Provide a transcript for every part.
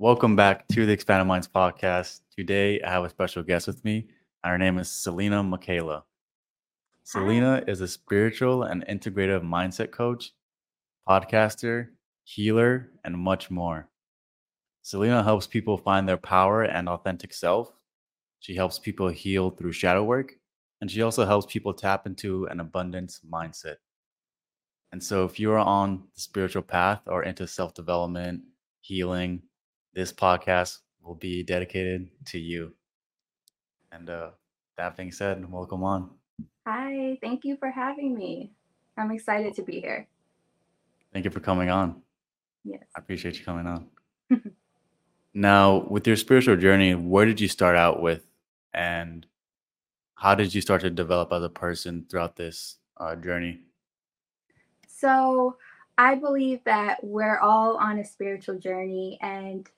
Welcome back to the Expanded Minds podcast. Today, I have a special guest with me, and her name is Salina Mikaela. Salina is a spiritual and integrative mindset coach, podcaster, healer, and much more. Selena helps people find their power and authentic self. She helps people heal through shadow work, and she also helps people tap into an abundance mindset. And so, if you are on the spiritual path or into self development, healing, this podcast will be dedicated to you. And uh, that being said, welcome on. Hi, thank you for having me. I'm excited to be here. Thank you for coming on. Yes. I appreciate you coming on. now, with your spiritual journey, where did you start out with, and how did you start to develop as a person throughout this uh, journey? So, I believe that we're all on a spiritual journey and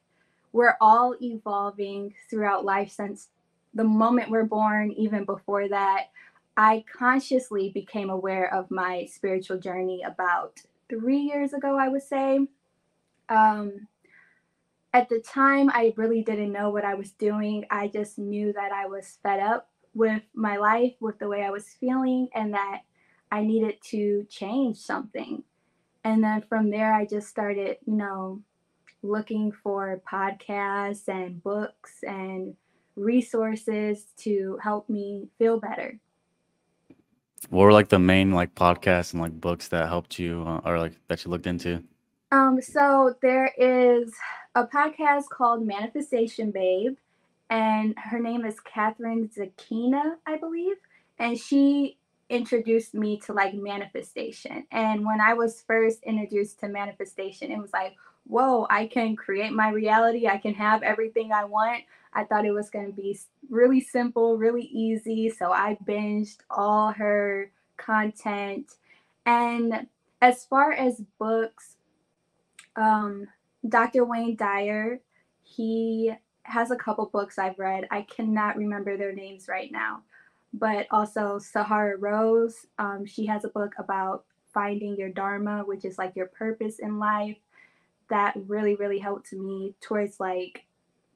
we're all evolving throughout life since the moment we're born, even before that. I consciously became aware of my spiritual journey about three years ago, I would say. Um, at the time, I really didn't know what I was doing. I just knew that I was fed up with my life, with the way I was feeling, and that I needed to change something. And then from there, I just started, you know, looking for podcasts and books and resources to help me feel better. What were like the main like podcasts and like books that helped you uh, or like that you looked into? Um, so there is a podcast called Manifestation Babe, and her name is Kathrin Zenkina, I believe, and she introduced me to like manifestation. And when I was first introduced to manifestation, it was like, whoa, I can create my reality. I can have everything I want. I thought it was going to be really simple, really easy. So I binged all her content. And as far as books, um, Dr. Wayne Dyer, he has a couple books I've read. I cannot remember their names right now. But also Sahara Rose, um, she has a book about finding your dharma, which is like your purpose in life that really, really helped me towards like,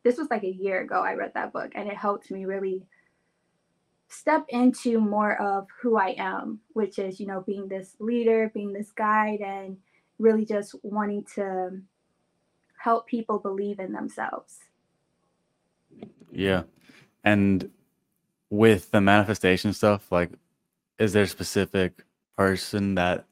this was like a year ago I read that book, and it helped me really step into more of who I am, which is, you know, being this leader, being this guide, and really just wanting to help people believe in themselves. Yeah. And with the manifestation stuff, like, is there a specific person that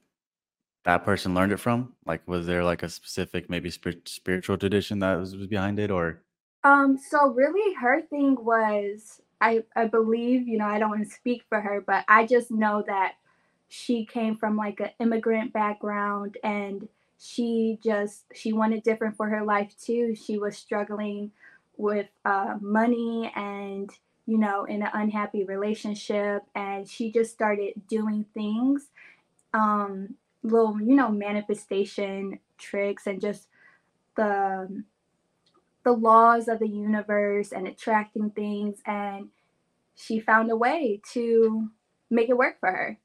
that person learned it from? Like, was there like a specific, maybe spiritual tradition that was, was behind it, or? Um, so really, her thing was, I I believe, you know, I don't want to speak for her, but I just know that she came from like an immigrant background, and she just she wanted different for her life too. She was struggling with uh, money and you know in an unhappy relationship, and she just started doing things um little, you know, manifestation tricks and just the the laws of the universe and attracting things and she found a way to make it work for her.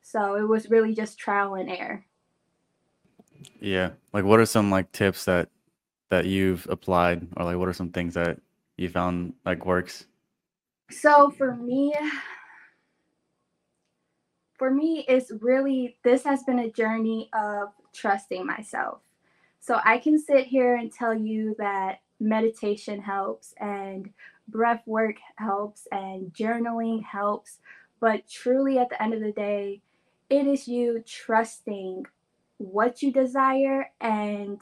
So it was really just trial and error. Yeah. Like what are some like tips that that you've applied or like what are some things that you found like works? So for me, for me, it's really, this has been a journey of trusting myself. So I can sit here and tell you that meditation helps and breath work helps and journaling helps. But truly, at the end of the day, it is you trusting what you desire and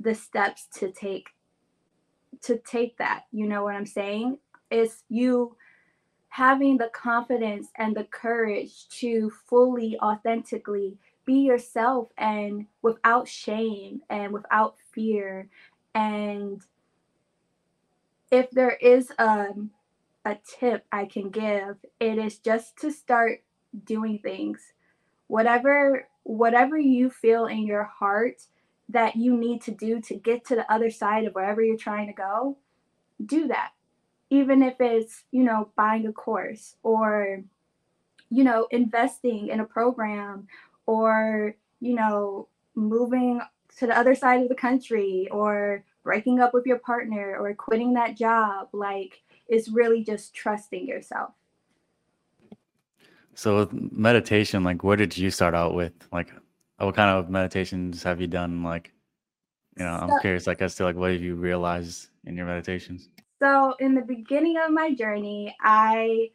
the steps to take to take that you know what i'm saying it's you having the confidence and the courage to fully, authentically be yourself and without shame and without fear. And if there is a, a tip I can give, it is just to start doing things. Whatever whatever you feel in your heart that you need to do to get to the other side of wherever you're trying to go, do that even if it's, you know, buying a course or, you know, investing in a program or, you know, moving to the other side of the country or breaking up with your partner or quitting that job. Like it's really just trusting yourself. So with meditation, like where did you start out with? Like what kind of meditations have you done? Like, you know, I'm So, curious, like as to like what have you realized in your meditations? So in the beginning of my journey, I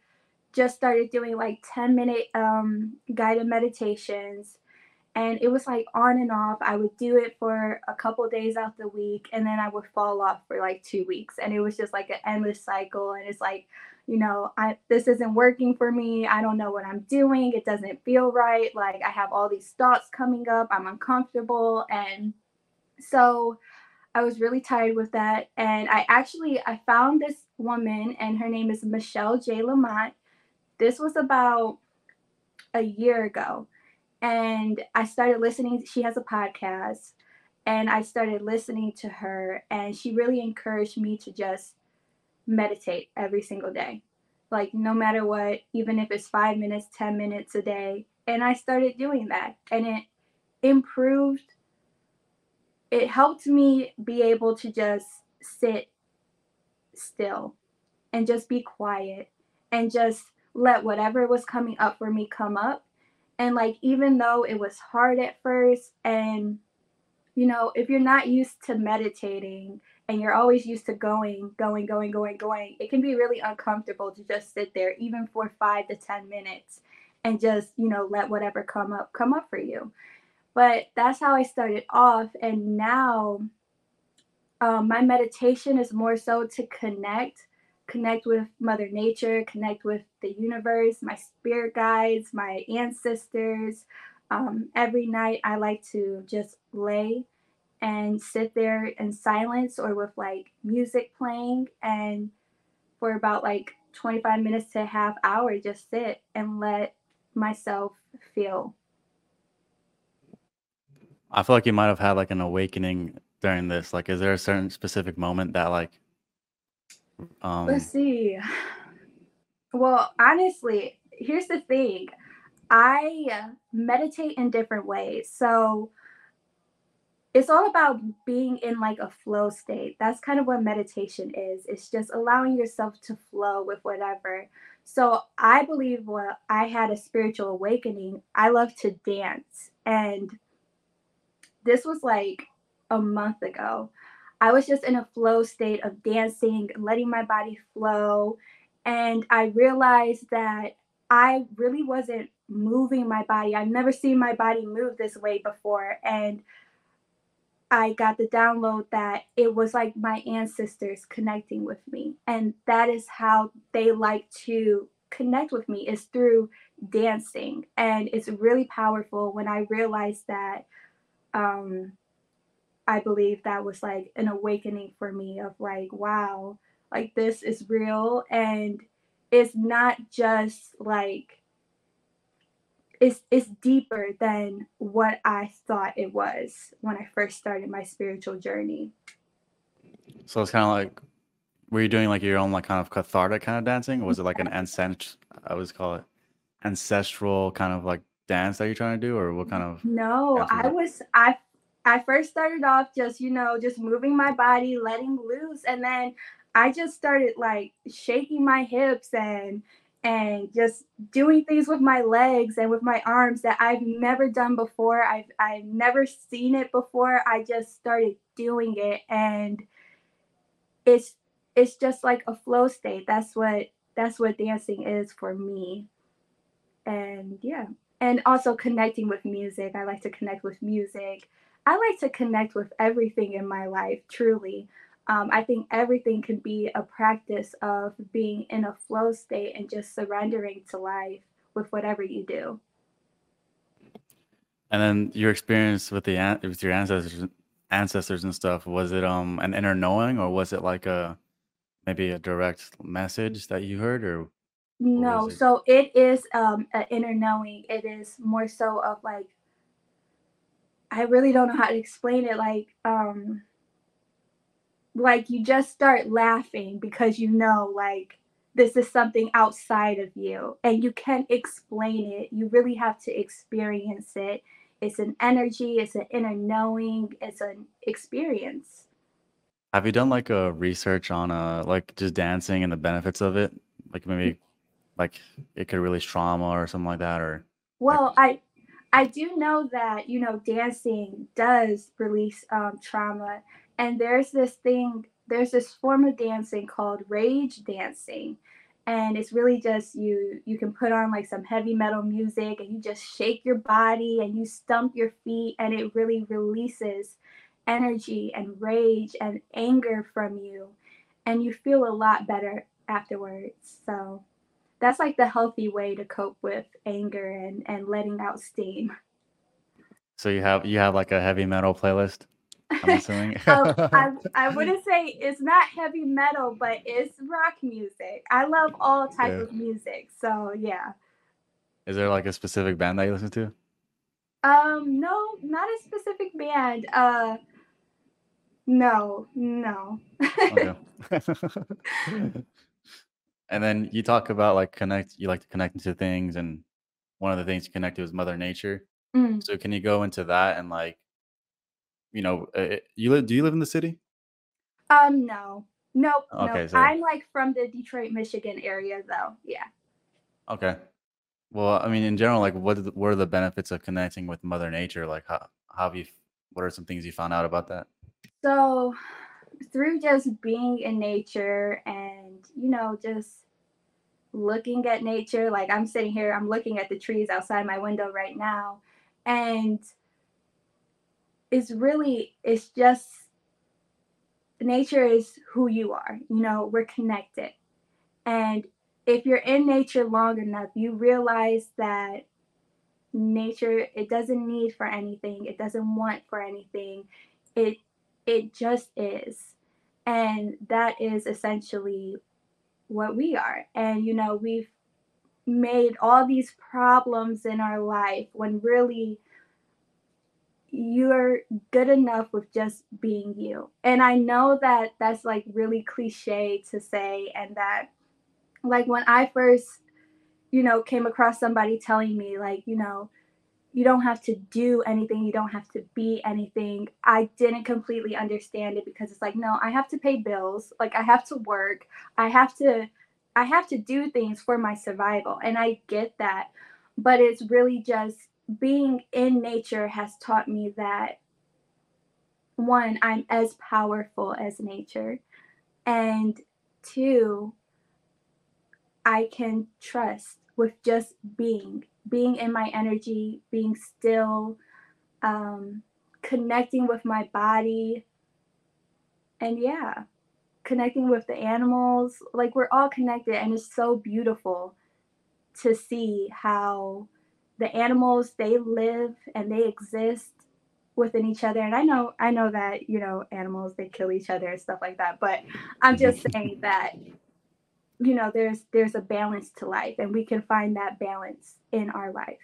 just started doing like 10 minute um, guided meditations and it was like on and off. I would do it for a couple days out the week, and then I would fall off for like two weeks, and it was just like an endless cycle. And it's like, you know, I this isn't working for me. I don't know what I'm doing. It doesn't feel right. Like I have all these thoughts coming up. I'm uncomfortable, and so I was really tired with that. And I actually I found this woman, and her name is Michelle J. Lamont. This was about a year ago and I started listening. She has a podcast, and I started listening to her, and she really encouraged me to just meditate every single day, like no matter what, even if it's five minutes, 10 minutes a day. And I started doing that, and it improved. It helped me be able to just sit still and just be quiet and just let whatever was coming up for me come up and like, even though it was hard at first, and you know, if you're not used to meditating and you're always used to going, going, going, going, going, it can be really uncomfortable to just sit there, even for five to 10 minutes, and just, you know, let whatever come up, come up for you. But that's how I started off. And now um, my meditation is more so to connect connect with mother nature connect with the universe my spirit guides my ancestors um, every night i like to just lay and sit there in silence or with like music playing and for about like 25 minutes to half hour just sit and let myself feel I feel like you might have had like an awakening during this. Like, is there a certain specific moment that like Um... let's see well honestly here's the thing i meditate in different ways so it's all about being in like a flow state. That's kind of what meditation is. It's just allowing yourself to flow with whatever. So I believe when I had a spiritual awakening, I love to dance. And this was like a month ago. I was just in a flow state of dancing, letting my body flow. And I realized that I really wasn't moving my body. I've never seen my body move this way before. And I got the download that it was like my ancestors connecting with me. And that is how they like to connect with me is through dancing. And it's really powerful when I realized that um I believe that was like an awakening for me of like, wow, like this is real and it's not just like it's it's deeper than what I thought it was when I first started my spiritual journey. so it's kind of like were you doing like your own like kind of cathartic kind of dancing? Or was it like an ancest I always call it ancestral kind of like dance that you're trying to do, or what kind of No, I was I I first started off just, you know, just moving my body, letting loose, and then I just started like shaking my hips and and just doing things with my legs and with my arms that I've never done before. I've I've never seen it before. I just started doing it and it's it's just like a flow state. That's what that's what dancing is for me. And yeah. And also connecting with music. I like to connect with music. I like to connect with everything in my life, truly. Um, I think everything can be a practice of being in a flow state and just surrendering to life with whatever you do. And then your experience with the with your ancestors ancestors and stuff, was it um an inner knowing or was it like a maybe a direct message that you heard or No, it? so it is um, an inner knowing. It is more so of like, I really don't know how to explain it. Like, um, like you just start laughing because you know like this is something outside of you and you can't explain it you really have to experience it it's an energy it's an inner knowing it's an experience Have you done like a research on uh like just dancing and the benefits of it? Like maybe like it could release trauma or something like that or like Well, I I do know that, you know, dancing does release um, trauma. And there's this thing, there's this form of dancing called rage dancing. And it's really just you you can put on like some heavy metal music and you just shake your body and you stump your feet and it really releases energy and rage and anger from you. And you feel a lot better afterwards. So that's like the healthy way to cope with anger and, and letting out steam. so you have you have like a heavy metal playlist, I'm assuming. um, I, I wouldn't say it's not heavy metal, but it's rock music. I love all type Yeah. of music. So yeah. Is there like a specific band that you listen to? Um, no, not a specific band. Uh no, no. Okay. And then you talk about like connect you like to connect into things and one of the things you connect to is Mother Nature. Mm. So can you go into that and like, you know, uh, you live do you live in the city? Um, no. Nope, nope. Okay, so I'm like from the Detroit, Michigan area though. Yeah. okay. Well, I mean, in general, like, what are the, what are the benefits of connecting with Mother Nature? Like, how, how have you? What are some things you found out about that? So through just being in nature and you know just looking at nature like i'm sitting here i'm looking at the trees outside my window right now and it's really it's just nature is who you are you know we're connected. And if you're in nature long enough you realize that nature it doesn't need for anything it doesn't want for anything. It it just is. And that is essentially what we are. And you know we've made all these problems in our life when really you're good enough with just being you. And i know that that's like really cliche to say and that like when i first you know came across somebody telling me like you know you don't have to do anything. You don't have to be anything. I didn't completely understand it because it's like no i have to pay bills. Like i have to work. I have to i have to do things for my survival. And i get that. But it's really just being in nature has taught me that one i'm as powerful as nature. And two i can trust with just being being in my energy, being still, um, connecting with my body, and yeah, connecting with the animals. Like we're all connected, and it's so beautiful to see how the animals they live and they exist within each other. And I know, I know that you know animals they kill each other and stuff like that, but I'm just saying that you know there's there's a balance to life and we can find that balance in our life.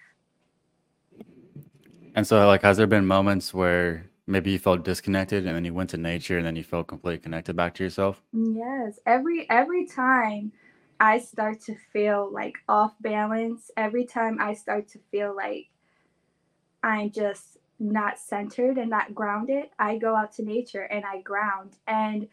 And so, like, has there been moments where maybe you felt disconnected and then you went to nature and then you felt completely connected back to yourself? yes. Every every time i start to feel like off balance every time i start to feel like i'm just not centered and not grounded i go out to nature and i ground. And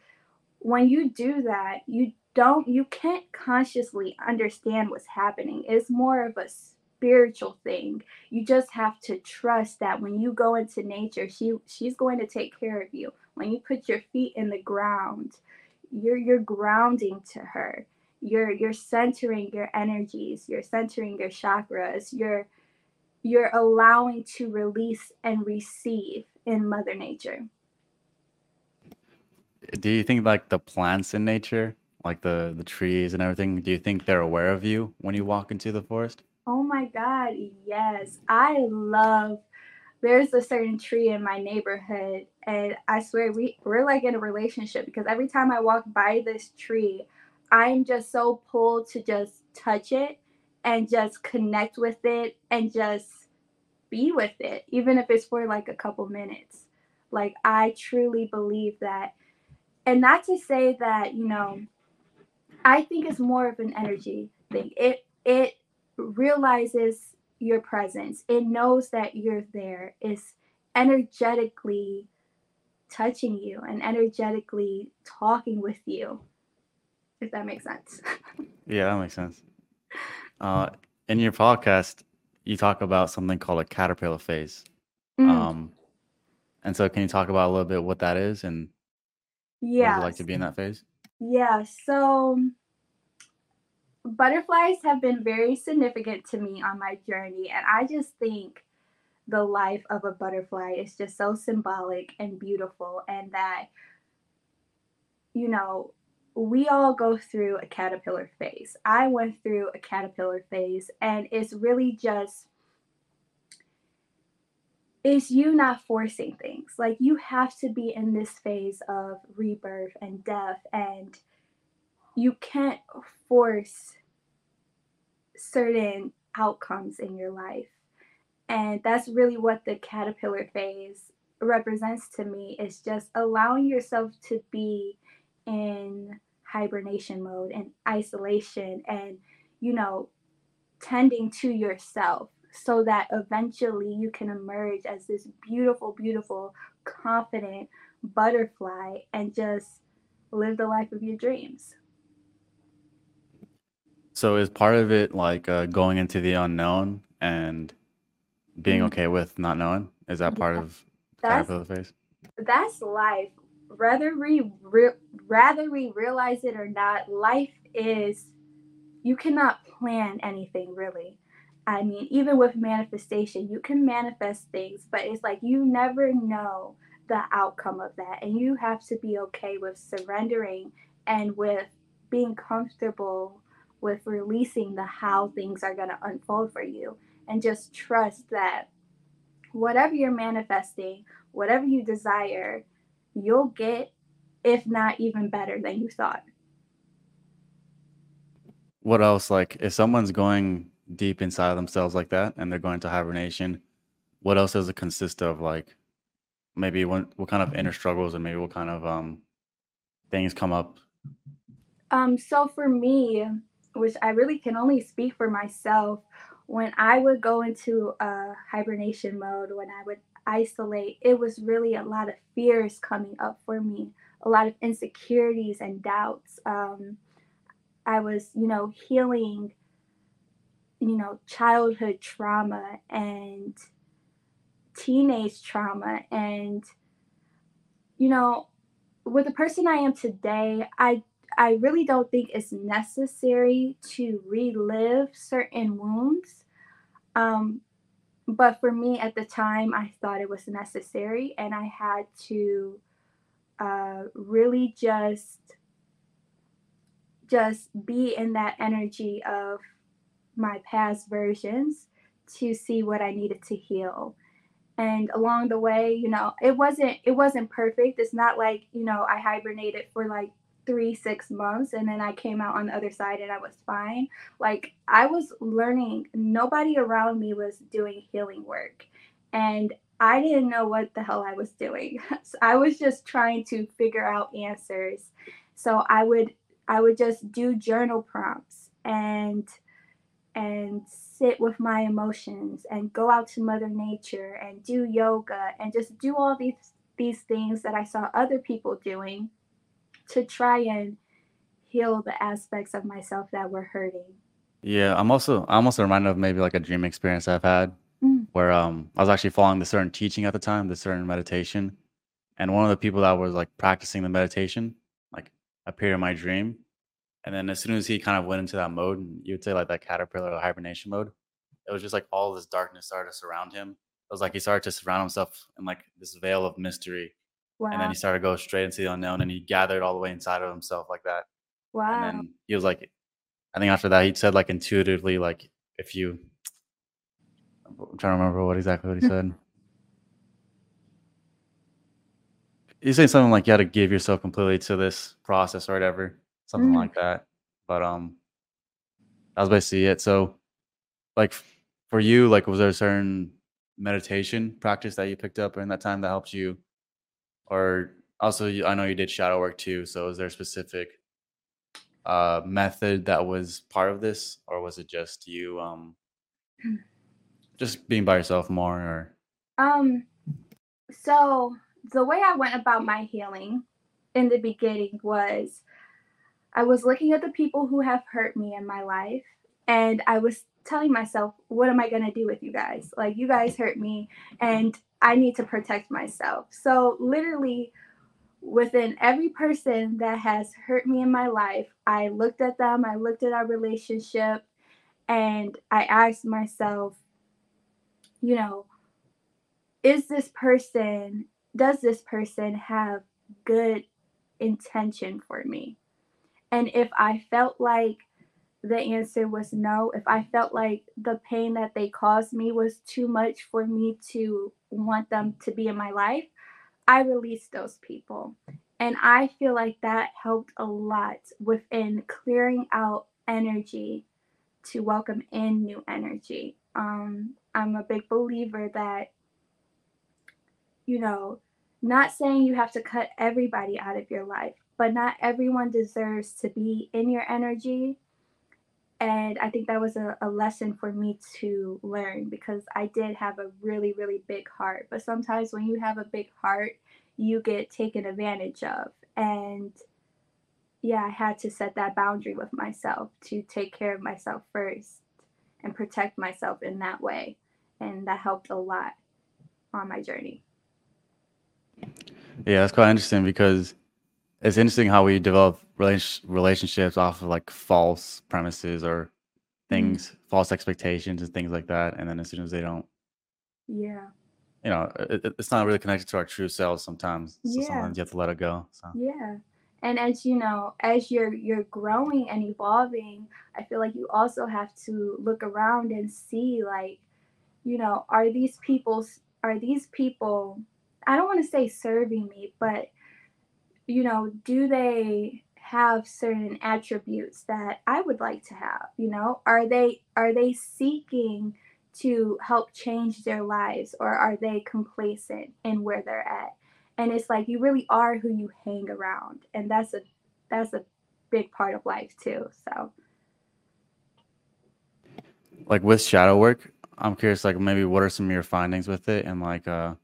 when you do that you don't you can't consciously understand what's happening. It's more of a spiritual thing. You just have to trust that when you go into nature she she's going to take care of you. When you put your feet in the ground you're you're grounding to her. You're you're centering your energies. You're centering your chakras. You're you're allowing to release and receive in mother nature. Do you think like the plants in nature, like the the trees and everything, do you think they're aware of you when you walk into the forest? Oh my God, yes. I love there's a certain tree in my neighborhood and I swear we we're like in a relationship because every time I walk by this tree, I'm just so pulled to just touch it and just connect with it and just be with it even if it's for like a couple minutes. Like I truly believe that and not to say that, you know, I think it's more of an energy thing. It it realizes your presence. It knows that you're there. It's energetically touching you and energetically talking with you. If that makes sense. Yeah, that makes sense. Uh, in your podcast, you talk about something called a caterpillar phase. Mm, Um, and so can you talk about a little bit what that is and what is it yeah. like to be in that phase? Yeah. So butterflies have been very significant to me on my journey. And I just think the life of a butterfly is just so symbolic and beautiful. And that, you know, we all go through a caterpillar phase. I went through a caterpillar phase, and it's really just it's you not forcing things. Like you have to be in this phase of rebirth and death, and you can't force certain outcomes in your life. And that's really what the caterpillar phase represents to me is just allowing yourself to be in hibernation mode and isolation and you know tending to yourself so that eventually you can emerge as this beautiful beautiful confident butterfly and just live the life of your dreams. So is part of it like uh, going into the unknown and being Mm, okay with not knowing? Is that part yeah. of the caterpillar phase? that's life. Whether we re- rather we realize it or not life is you cannot plan anything really i mean even with manifestation you can manifest things but it's like you never know the outcome of that and you have to be okay with surrendering and with being comfortable with releasing the how things are going to unfold for you and just trust that whatever you're manifesting whatever you desire you'll get if not even better than you thought What else? Like if someone's going deep inside of themselves like that and they're going to hibernation, what else does it consist of? Like maybe what what kind of inner struggles and maybe what kind of um things come up? Um, so for me, which I really can only speak for myself, when I would go into a hibernation mode, when I would isolate, it was really a lot of fears coming up for me, a lot of insecurities and doubts. Um, I was, you know, healing, you know, childhood trauma and teenage trauma. And, you know, with the person I am today, I I really don't think it's necessary to relive certain wounds. Um, but for me at the time, I thought it was necessary, and I had to uh, really just just be in that energy of my past versions to see what I needed to heal. And along the way, you know, it wasn't it wasn't perfect. It's not like, you know, I hibernated for like 3 6 months and then I came out on the other side and I was fine. Like I was learning, nobody around me was doing healing work. And I didn't know what the hell I was doing. So I was just trying to figure out answers. So I would I would just do journal prompts and and sit with my emotions and go out to mother nature and do yoga and just do all these these things that I saw other people doing to try and heal the aspects of myself that were hurting. Yeah, I'm also I'm also reminded of maybe like a dream experience I've had Mm, where um I was actually following the certain teaching at the time, the certain meditation, and one of the people that was like practicing the meditation like appeared in my dream, and then as soon as he kind of went into that mode, and you would say like that caterpillar hibernation mode, it was just like all this darkness started to surround him. It was like he started to surround himself in like this veil of mystery, and then he started to go straight into the unknown, and he gathered all the way inside of himself like that, and Wow. then he was like, I think after that he said like intuitively like if you I'm trying to remember what exactly what he said. He's saying something like you had to give yourself completely to this process or whatever, something Mm, like that. But um, that was basically it. So, like for you, like was there a certain meditation practice that you picked up in that time that helped you, or also you, I know you did shadow work too. So, is there a specific uh method that was part of this, or was it just you um just being by yourself more? Or Um, so the way I went about my healing in the beginning was I was looking at the people who have hurt me in my life and I was telling myself, what am I going to do with you guys? Like, you guys hurt me and I need to protect myself. So, literally, within every person that has hurt me in my life, I looked at them, I looked at our relationship, and I asked myself, you know, is this person, does this person have good intention for me? And if I felt like the answer was no, if I felt like the pain that they caused me was too much for me to want them to be in my life, I released those people. And I feel like that helped a lot within clearing out energy to welcome in new energy. Um, I'm a big believer that, you know, not saying you have to cut everybody out of your life, but not everyone deserves to be in your energy. And I think that was a, a lesson for me to learn because I did have a really, really big heart. But sometimes when you have a big heart, you get taken advantage of. And yeah, I had to set that boundary with myself to take care of myself first and protect myself in that way. And that helped a lot on my journey. Yeah, that's quite interesting because it's interesting how we develop relationships off of like false premises or mm-hmm. things, mm-hmm. false expectations and things like that. And then as soon as they don't, yeah, you know, it, it's not really connected to our true selves sometimes. So yeah. sometimes you have to let it go. So yeah. And as you know, as you're you're growing and evolving, I feel like you also have to look around and see like, you know, are these people are these people I don't want to say serving me, but you know, do they have certain attributes that I would like to have? You know, are they are they seeking to help change their lives or are they complacent in where they're at? And it's like you really are who you hang around. And that's a that's a big part of life too. So like with shadow work, I'm curious like maybe what are some of your findings with it and like uh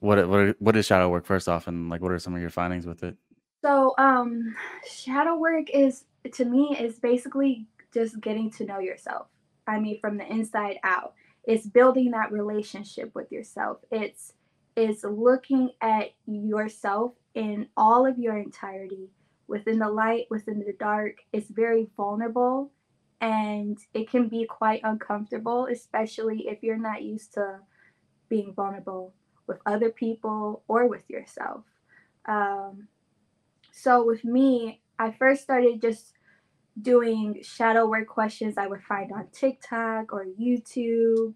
what what what is shadow work first off, and like what are some of your findings with it? So, um, shadow work is to me is basically just getting to know yourself. I mean, from the inside out. It's building that relationship with yourself. It's it's looking at yourself in all of your entirety, within the light, within the dark. It's very vulnerable and it can be quite uncomfortable, especially if you're not used to being vulnerable with other people or with yourself. Um, so with me, I first started just doing shadow work questions I would find on TikTok or YouTube.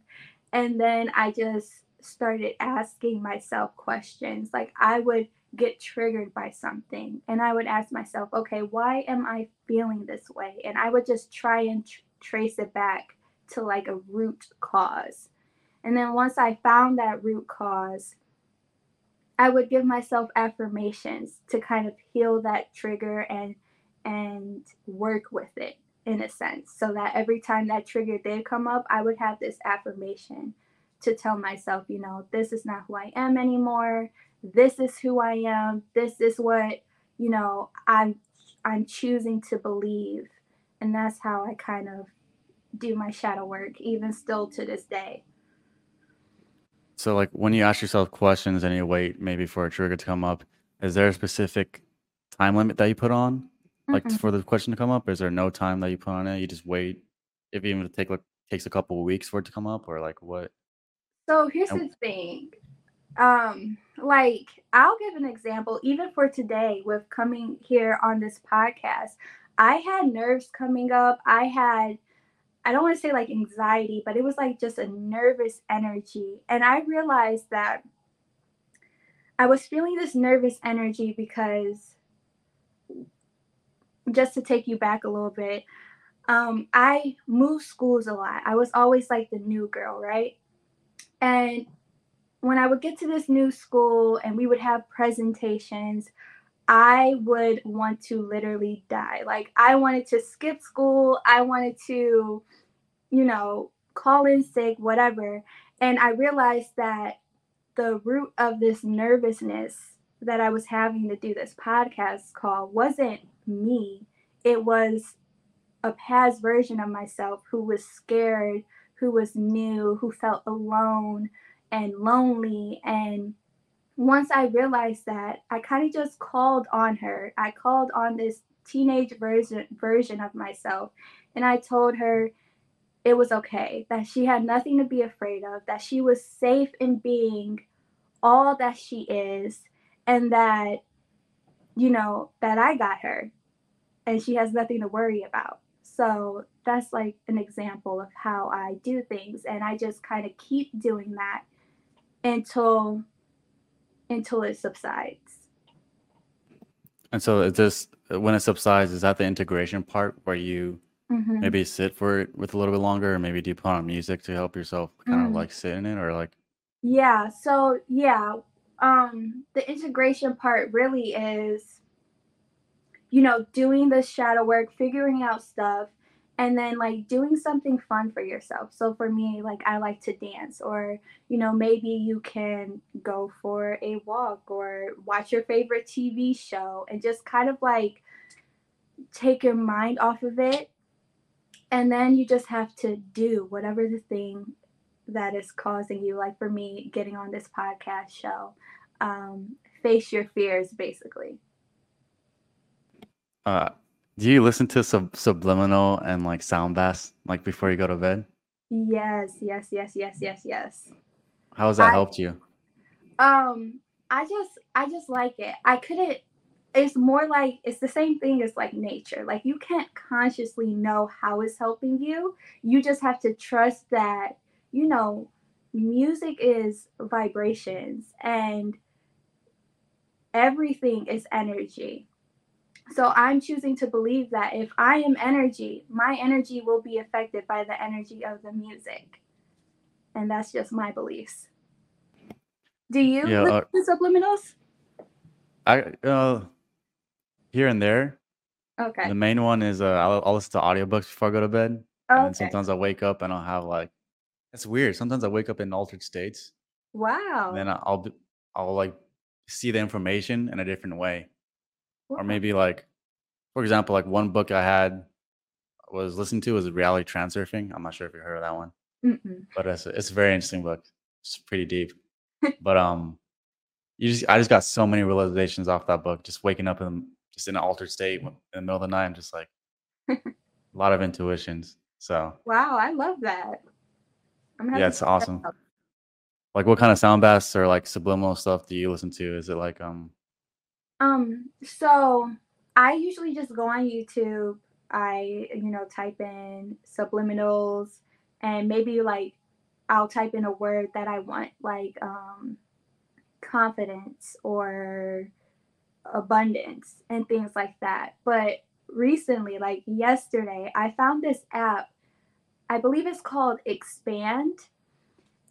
And then I just started asking myself questions. Like I would get triggered by something and I would ask myself, okay, why am I feeling this way? And I would just try and tr- trace it back to like a root cause. And then once I found that root cause, I would give myself affirmations to kind of heal that trigger and and work with it in a sense so that every time that trigger did come up, I would have this affirmation to tell myself, you know, this is not who I am anymore. This is who I am. This is what, you know, I'm I'm choosing to believe. And that's how I kind of do my shadow work even still to this day. So, like when you ask yourself questions and you wait maybe for a trigger to come up, is there a specific time limit that you put on, like Mm-mm. for the question to come up? Is there no time that you put on it? You just wait, if even if it take like takes a couple of weeks for it to come up, or like what? So here's the thing. Um, like I'll give an example, even for today with coming here on this podcast. I had nerves coming up. I had I don't want to say like anxiety, but it was like just a nervous energy. And I realized that I was feeling this nervous energy because, just to take you back a little bit, um, I moved schools a lot. I was always like the new girl, right? And when I would get to this new school and we would have presentations, I would want to literally die. Like, I wanted to skip school. I wanted to, you know, call in sick, whatever. And I realized that the root of this nervousness that I was having to do this podcast call wasn't me. It was a past version of myself who was scared, who was new, who felt alone and lonely. And once I realized that, I kind of just called on her. I called on this teenage version version of myself and I told her it was okay, that she had nothing to be afraid of, that she was safe in being all that she is and that you know that I got her and she has nothing to worry about. So that's like an example of how I do things and I just kind of keep doing that until until it subsides. And so it just when it subsides, is that the integration part where you Mhm. maybe sit for it with a little bit longer, or maybe do you put on music to help yourself kind of Mm. like sit in it, or like Yeah, so yeah, um the integration part really is you know, doing the shadow work, figuring out stuff, and then like doing something fun for yourself. So for me, like I like to dance, or you know, maybe you can go for a walk or watch your favorite TV show and just kind of like take your mind off of it. And then you just have to do whatever the thing that is causing you, like for me, getting on this podcast show. Um, face your fears, basically. uh, do you listen to sub- subliminal and like sound baths like before you go to bed? Yes, yes, yes, yes, yes, yes. How has that I helped you? um I just I just like it. I couldn't it's more like it's the same thing as like nature. Like you can't consciously know how it's helping you. You just have to trust that, you know, music is vibrations and everything is energy. So I'm choosing to believe that if I am energy, my energy will be affected by the energy of the music. And that's just my beliefs. Do you Yeah, listen uh, to subliminals? I uh here and there. Okay. The main one is uh I'll, I'll listen to audiobooks before I go to bed, and then Okay. sometimes I wake up and I'll have like it's weird. Sometimes I wake up in altered states, and Wow. then I'll I'll like see the information in a different way, or maybe like for example, like one book I had was listening to was reality transurfing. I'm not sure if you heard of that one, Mm-mm. but it's a, it's a very interesting book. It's pretty deep, but um, you just I just got so many realizations off that book. Just waking up in just in an altered state in the middle of the night. I'm just like a lot of intuitions. So Wow, I love that. Yeah, it's awesome. Like what kind of sound baths or like subliminal stuff do you listen to? Is it like um Um, so I usually just go on YouTube. I, you know, type in subliminals and maybe like I'll type in a word that I want, like um confidence or abundance and things like that. But recently, like yesterday, I found this app. I believe it's called Expand.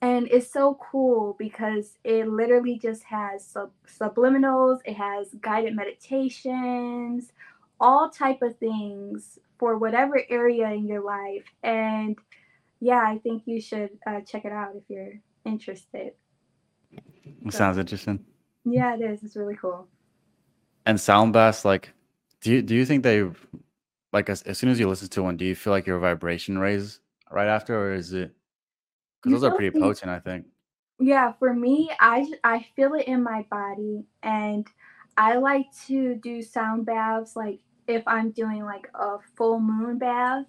And it's so cool because it literally just has sub- subliminals, it has guided meditations, all type of things for whatever area in your life. And yeah, I think you should uh, check it out if you're interested. it So sounds interesting. yeah, it is. It's really cool. And sound baths, like do you do you think they like as, as soon as you listen to one, do you feel like your vibration raise right after, or is it because those are pretty potent, I think. Yeah, for me, i i feel it in my body, and I like to do sound baths. Like if I'm doing like a full moon bath,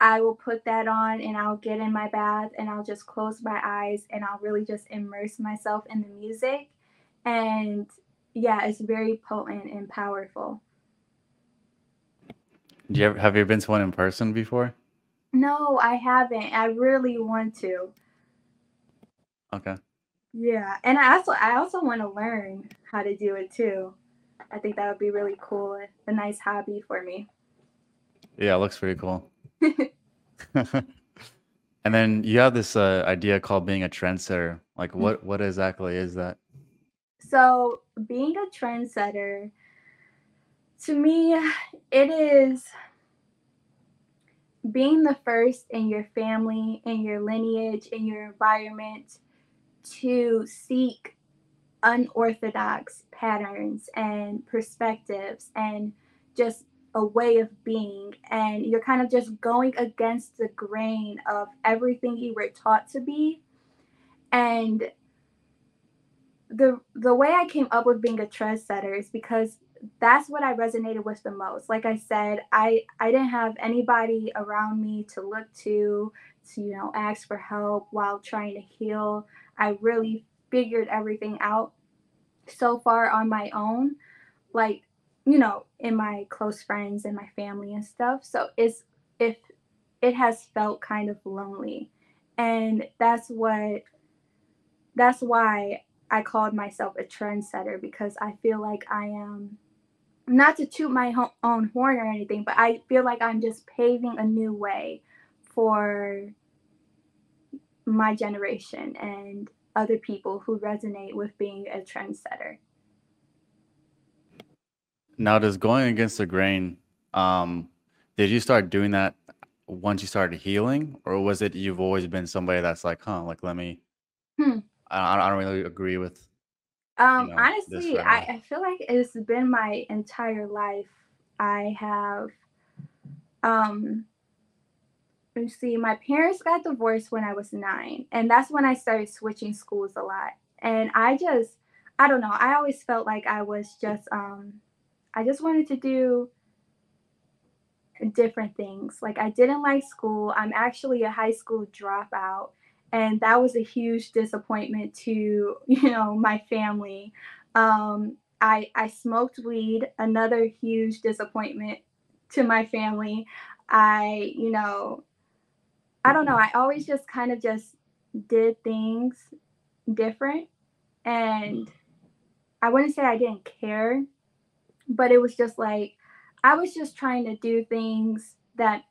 I will put that on and I'll get in my bath and I'll just close my eyes and I'll really just immerse myself in the music. And yeah, it's very potent and powerful. Do you ever have you been to one in person before? No, I haven't. I really want to. Okay. Yeah, and I also I also want to learn how to do it too. I think that would be really cool, a nice hobby for me. Yeah, it looks pretty cool. And then you have this uh, idea called being a trendsetter. Like Mm. what what exactly is that? So, being a trendsetter, to me, it is being the first in your family, in your lineage, in your environment to seek unorthodox patterns and perspectives and just a way of being. And you're kind of just going against the grain of everything you were taught to be. And the the way I came up with being a trendsetter is because that's what I resonated with the most. Like I said, I I didn't have anybody around me to look to to you know ask for help while trying to heal. I really figured everything out so far on my own. Like you know, in my close friends and my family and stuff. So it's if it has felt kind of lonely. And that's what that's why I called myself a trendsetter because I feel like I am not to toot my own horn or anything, but I feel like I'm just paving a new way for my generation and other people who resonate with being a trendsetter. Now, does going against the grain, um, did you start doing that once you started healing, or was it you've always been somebody that's like, huh, like let me, Hmm. I, I don't really agree with, you Um, know, honestly, I. I feel like it's been my entire life. I have, um, let me see, my parents got divorced when I was nine, and that's when I started switching schools a lot. And I just, I don't know, I always felt like I was just, um, I just wanted to do different things. Like I didn't like school. I'm actually a high school dropout, and that was a huge disappointment to you know my family. Um, I I smoked weed, another huge disappointment to my family. I you know I don't know. I always just kind of just did things different, and I wouldn't say I didn't care, but it was just like I was just trying to do things that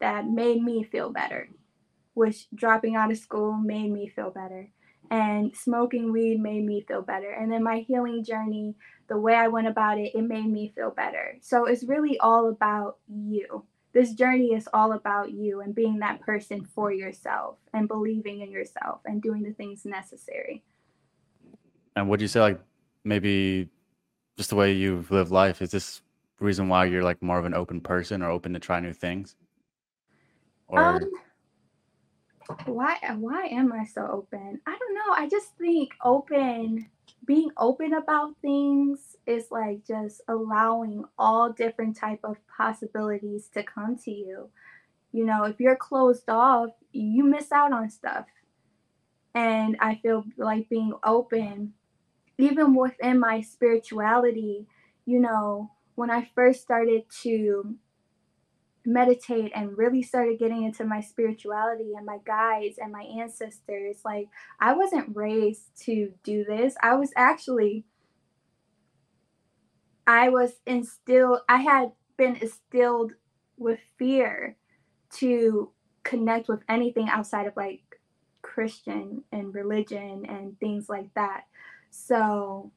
that made me feel better, which dropping out of school made me feel better. And smoking weed made me feel better. And then my healing journey, the way I went about it, it made me feel better. So it's really all about you. This journey is all about you and being that person for yourself and believing in yourself and doing the things necessary. And would you say like maybe just the way you've lived life, is this reason why you're like more of an open person or open to try new things? Um, Or why why am I so open? I don't know. I just think open being open about things is like just allowing all different type of possibilities to come to you. You know, if you're closed off, you miss out on stuff. And I feel like being open even within my spirituality, you know, when I first started to meditate and really started getting into my spirituality and my guides and my ancestors. Like, I wasn't raised to do this. I was actually, I was instilled, I had been instilled with fear to connect with anything outside of like Christian and religion and things like that. So,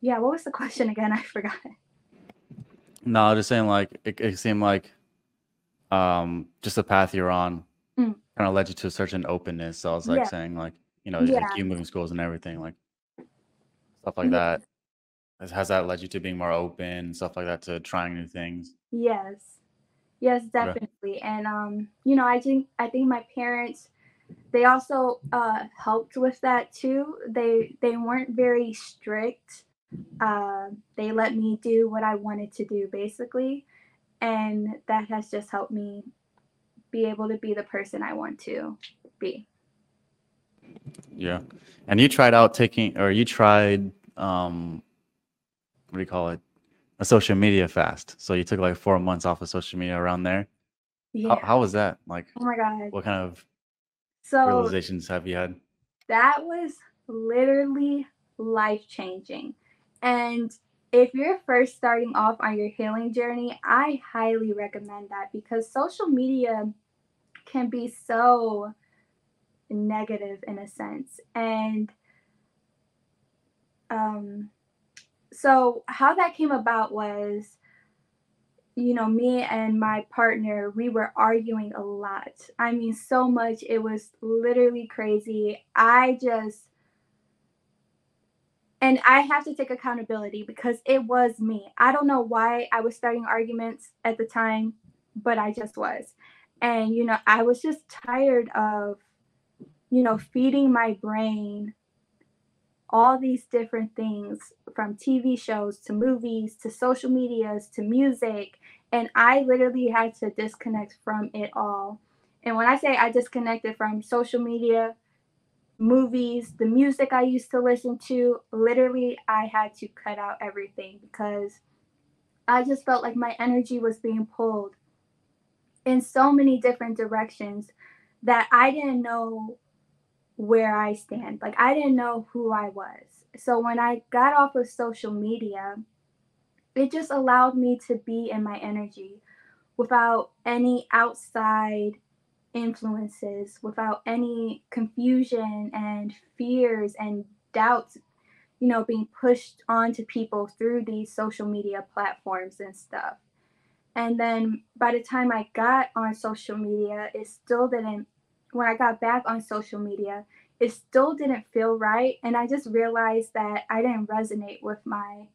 yeah, what was the question again? I forgot. no, just saying like it, it seemed like um just the path you're on Mm. kind of led you to a certain openness. So I was like Yeah, saying like, you know, like you moving schools and everything, like stuff like yeah. that. Has, that led you to being more open and stuff like that to trying new things? Yes. Yes, definitely. And um, you know, I think I think my parents they also uh helped with that too. They they weren't very strict. Uh, they let me do what I wanted to do basically, and that has just helped me be able to be the person I want to be. Yeah. And you tried out taking or you tried um what do you call it? A social media fast. So you took like four months off of social media around there. How Yeah. how was that? Like Oh my God. what kind of So realizations have you had? that was literally life changing. And if you're first starting off on your healing journey, I highly recommend that because social media can be so negative in a sense. And um, so, how that came about was, you know, me and my partner, we were arguing a lot. I mean, so much. It was literally crazy. I just and I have to take accountability because it was me. I don't know why I was starting arguments at the time, but I just was. And, you know, I was just tired of, you know, feeding my brain all these different things from TV shows to movies to social medias to music. And I literally had to disconnect from it all. And when I say I disconnected from social media, movies, the music I used to listen to, literally, I had to cut out everything because I just felt like my energy was being pulled in so many different directions that I didn't know where I stand. Like I didn't know who I was. So when I got off of social media, it just allowed me to be in my energy without any outside influences, without any confusion and fears and doubts, you know, being pushed onto people through these social media platforms and stuff. And then by the time I got on social media, it still didn't when I got back on social media, it still didn't feel right. And I just realized that I didn't resonate with my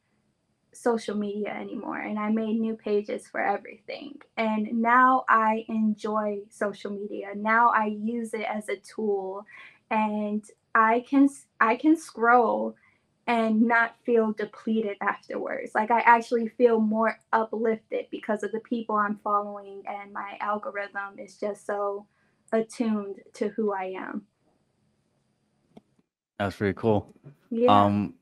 social media anymore. And I made new pages for everything. And now I enjoy social media. Now I use it as a tool and I can I can scroll and not feel depleted afterwards. Like I actually feel more uplifted because of the people I'm following and my algorithm is just so attuned to who I am. That's pretty cool. Yeah. Um,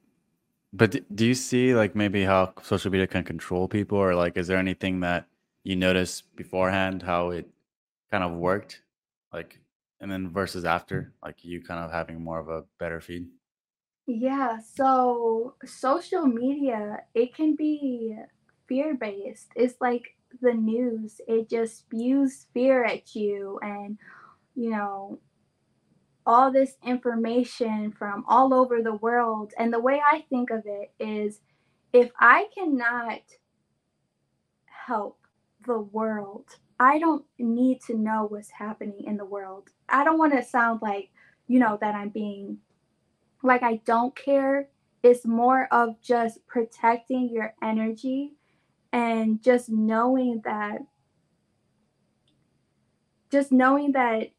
but do you see like maybe how social media can control people, or like is there anything that you notice beforehand how it kind of worked, like, and then versus after, like you kind of having more of a better feed? Yeah, so social media, it can be fear-based. It's like the news. It just spews fear at you and you know, all this information from all over the world. And the way I think of it is if I cannot help the world, I don't need to know what's happening in the world. I don't want to sound like, you know, that I'm being like I don't care. It's more of just protecting your energy and just knowing that just knowing that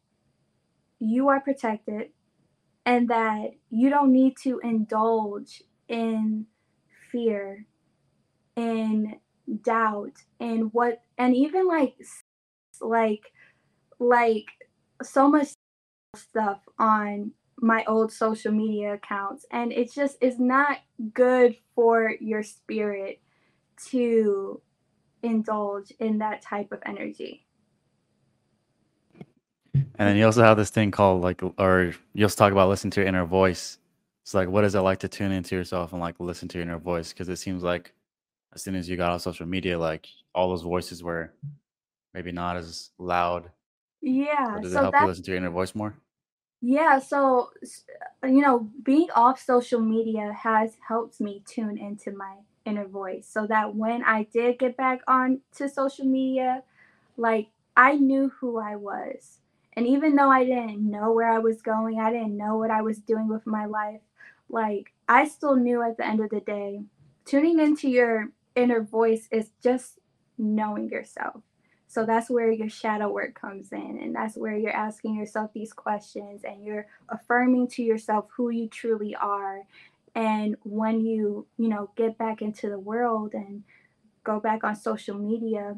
you are protected and that you don't need to indulge in fear in doubt and what and even like like like so much stuff on my old social media accounts. And it's just it's not good for your spirit to indulge in that type of energy And then you also have this thing called like, or you also talk about listening to your inner voice. It's like, what is it like to tune into yourself and like listen to your inner voice? Because it seems like as soon as you got on social media, like all those voices were maybe not as loud. yeah Or does it so help you listen to your inner voice more? Yeah, so uh, you know, being off social media has helped me tune into my inner voice so that when I did get back on to social media, like I knew who I was. And even though I didn't know where I was going, I didn't know what I was doing with my life, like I still knew at the end of the day, tuning into your inner voice is just knowing yourself. So that's where your shadow work comes in. And that's where you're asking yourself these questions and you're affirming to yourself who you truly are. And when you, you know, get back into the world and go back on social media,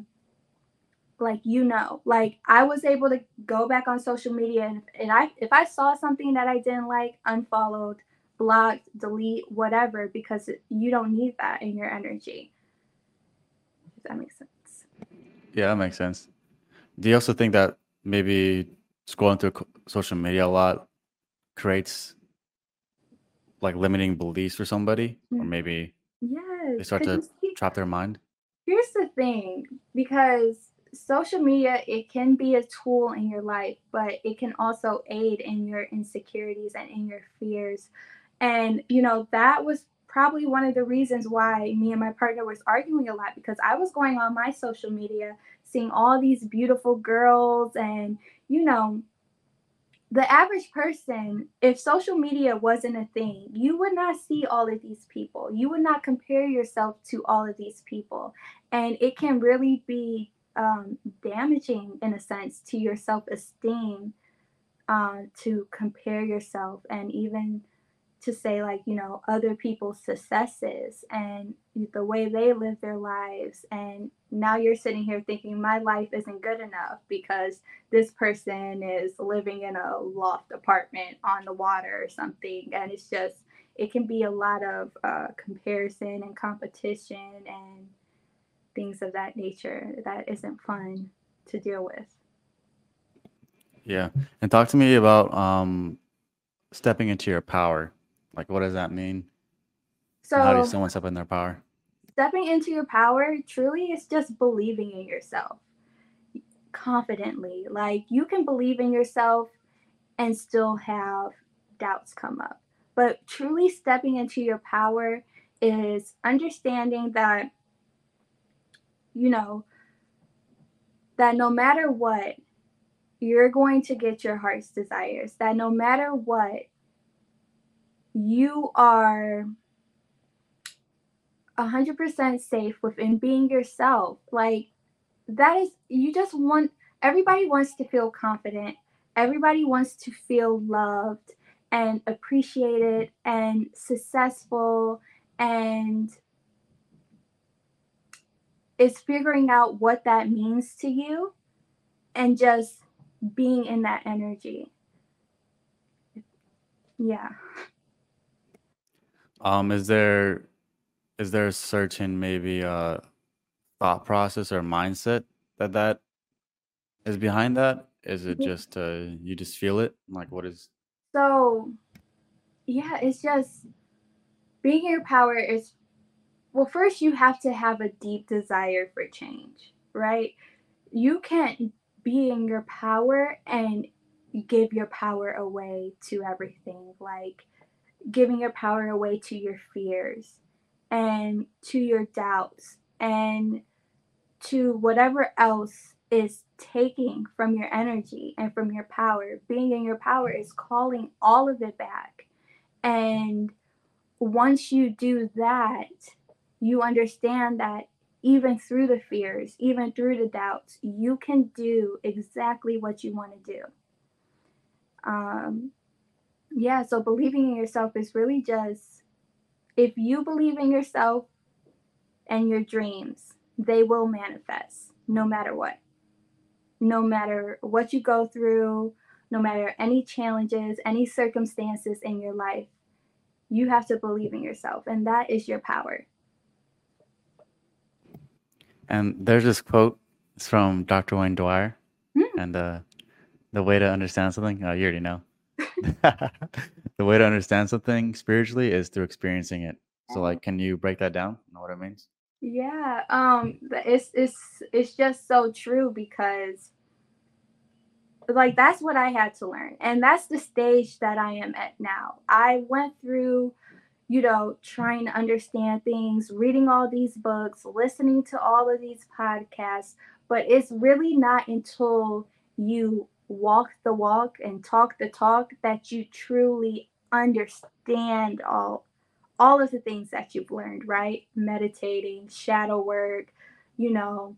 like you know, like I was able to go back on social media and, and I if I saw something that I didn't like, unfollowed, blocked, delete, whatever, because you don't need that in your energy. If that makes sense. Yeah, that makes sense. Do you also think that maybe scrolling through social media a lot creates like limiting beliefs for somebody, or mm. maybe maybe they start to trap their mind? here's the thing, because social media it can be a tool in your life, but it can also aid in your insecurities and in your fears. And you know, that was probably one of the reasons why me and my partner was arguing a lot because I was going on my social media seeing all these beautiful girls and you know the average person, if social media wasn't a thing, you would not see all of these people. You would not compare yourself to all of these people. And it can really be um, damaging, in a sense, to your self esteem uh, to compare yourself and even to say like you know other people's successes and the way they live their lives. And now you're sitting here thinking my life isn't good enough because this person is living in a loft apartment on the water or something. And it's just it can be a lot of uh, comparison and competition and things of that nature that isn't fun to deal with yeah and talk to me about um stepping into your power like, what does that mean? So, how does someone step in their power? Stepping into your power truly is just believing in yourself confidently. Like, you can believe in yourself and still have doubts come up. But truly stepping into your power is understanding that, you know, that no matter what, you're going to get your heart's desires. That no matter what, you are 100% safe within being yourself. Like, that is, you just want, everybody wants to feel confident. Everybody wants to feel loved and appreciated and successful and is figuring out what that means to you and just being in that energy. Yeah. Um, is there is there a certain maybe uh thought process or mindset that that is behind that? Is it just uh you just feel it? Like what is So, yeah, it's just being your power is well, first you have to have a deep desire for change, right? You can't be in your power and give your power away to everything. Like giving your power away to your fears and to your doubts and to whatever else is taking from your energy and from your power. Being in your power is calling all of it back. And once you do that, you understand that even through the fears, even through the doubts, you can do exactly what you want to do. Um, yeah, so believing in yourself is really just if you believe in yourself and your dreams, they will manifest no matter what. No matter what you go through, no matter any challenges, any circumstances in your life, you have to believe in yourself, and that is your power. And there's this quote. It's from Dr. Wayne Dyer, mm. and uh, the way to understand something, uh, you already know. the way to understand something spiritually is through experiencing it. So, like, can you break that down? Know what it means? Yeah, um, it's it's it's just so true because, like, that's what I had to learn, and that's the stage that I am at now. I went through, you know, trying to understand things, reading all these books, listening to all of these podcasts, but it's really not until you walk the walk and talk the talk that you truly understand all all of the things that you've learned, right? Meditating, shadow work, you know,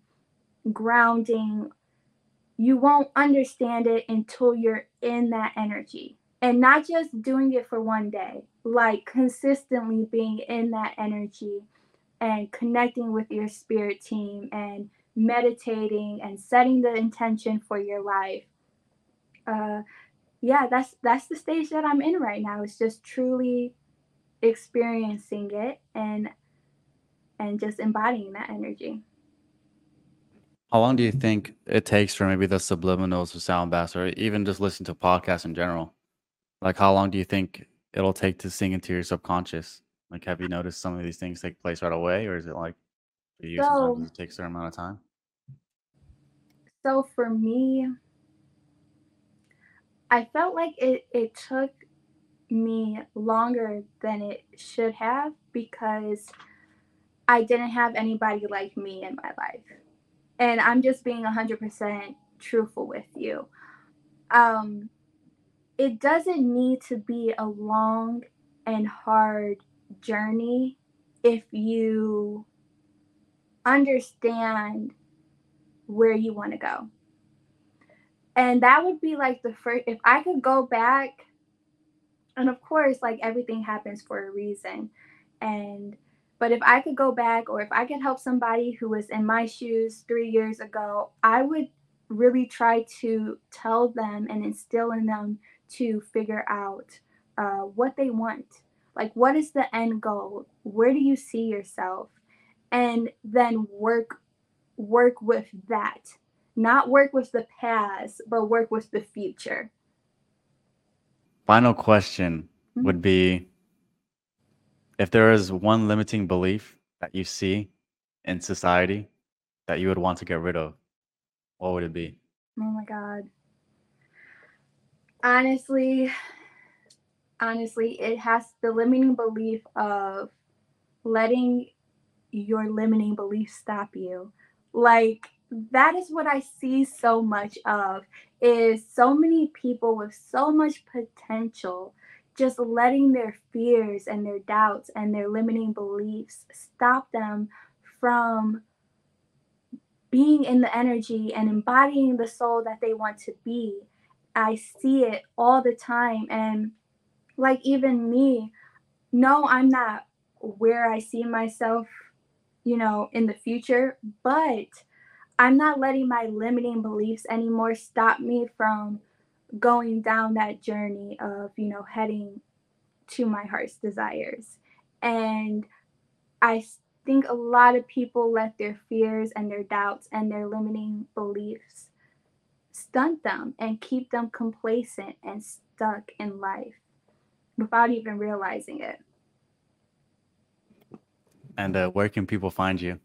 grounding. You won't understand it until you're in that energy. And not just doing it for one day, like consistently being in that energy and connecting with your spirit team and meditating and setting the intention for your life uh, yeah, that's that's the stage that I'm in right now. It's just truly experiencing it and and just embodying that energy. How long do you think it takes for maybe the subliminals to sound baths, or even just listen to podcasts in general? Like, how long do you think it'll take to sink into your subconscious? Like, have you noticed some of these things take place right away, or is it like for you so, sometimes it takes a certain amount of time? So for me, I felt like it, it took me longer than it should have because I didn't have anybody like me in my life. And I'm just being 100% truthful with you. Um, it doesn't need to be a long and hard journey if you understand where you want to go. And that would be like the first, if I could go back, and of course, like everything happens for a reason. And, but if I could go back or if I could help somebody who was in my shoes three years ago, I would really try to tell them and instill in them to figure out uh, what they want. Like, what is the end goal? Where do you see yourself? And then work work with that. Not work with the past, but work with the future. Final question mm-hmm. would be if there is one limiting belief that you see in society that you would want to get rid of, what would it be? Oh my God. Honestly, honestly, it has the limiting belief of letting your limiting belief stop you. Like that is what I see so much of is so many people with so much potential just letting their fears and their doubts and their limiting beliefs stop them from being in the energy and embodying the soul that they want to be. I see it all the time. And like, even me, no, I'm not where I see myself, you know, in the future, but I'm not letting my limiting beliefs anymore stop me from going down that journey of, you know, heading to my heart's desires. And I think a lot of people let their fears and their doubts and their limiting beliefs stunt them and keep them complacent and stuck in life without even realizing it. And uh, where can people find you?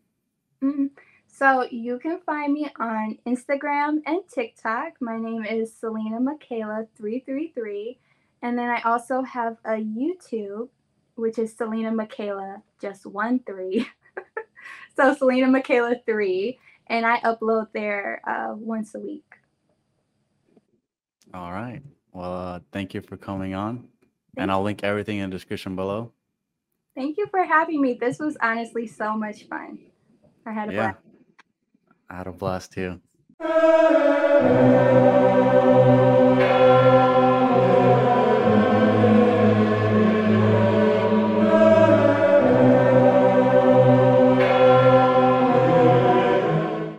Mm-hmm. So you can find me on Instagram and TikTok. My name is Salina Mikaela 333. And then I also have a YouTube, which is Salina Mikaela, just one three. so Salina Mikaela 3. And I upload there uh, once a week. All right. Well, uh, thank you for coming on. Thank and I'll link everything in the description below. Thank you for having me. This was honestly so much fun. I had a yeah. blast. I had a blast too.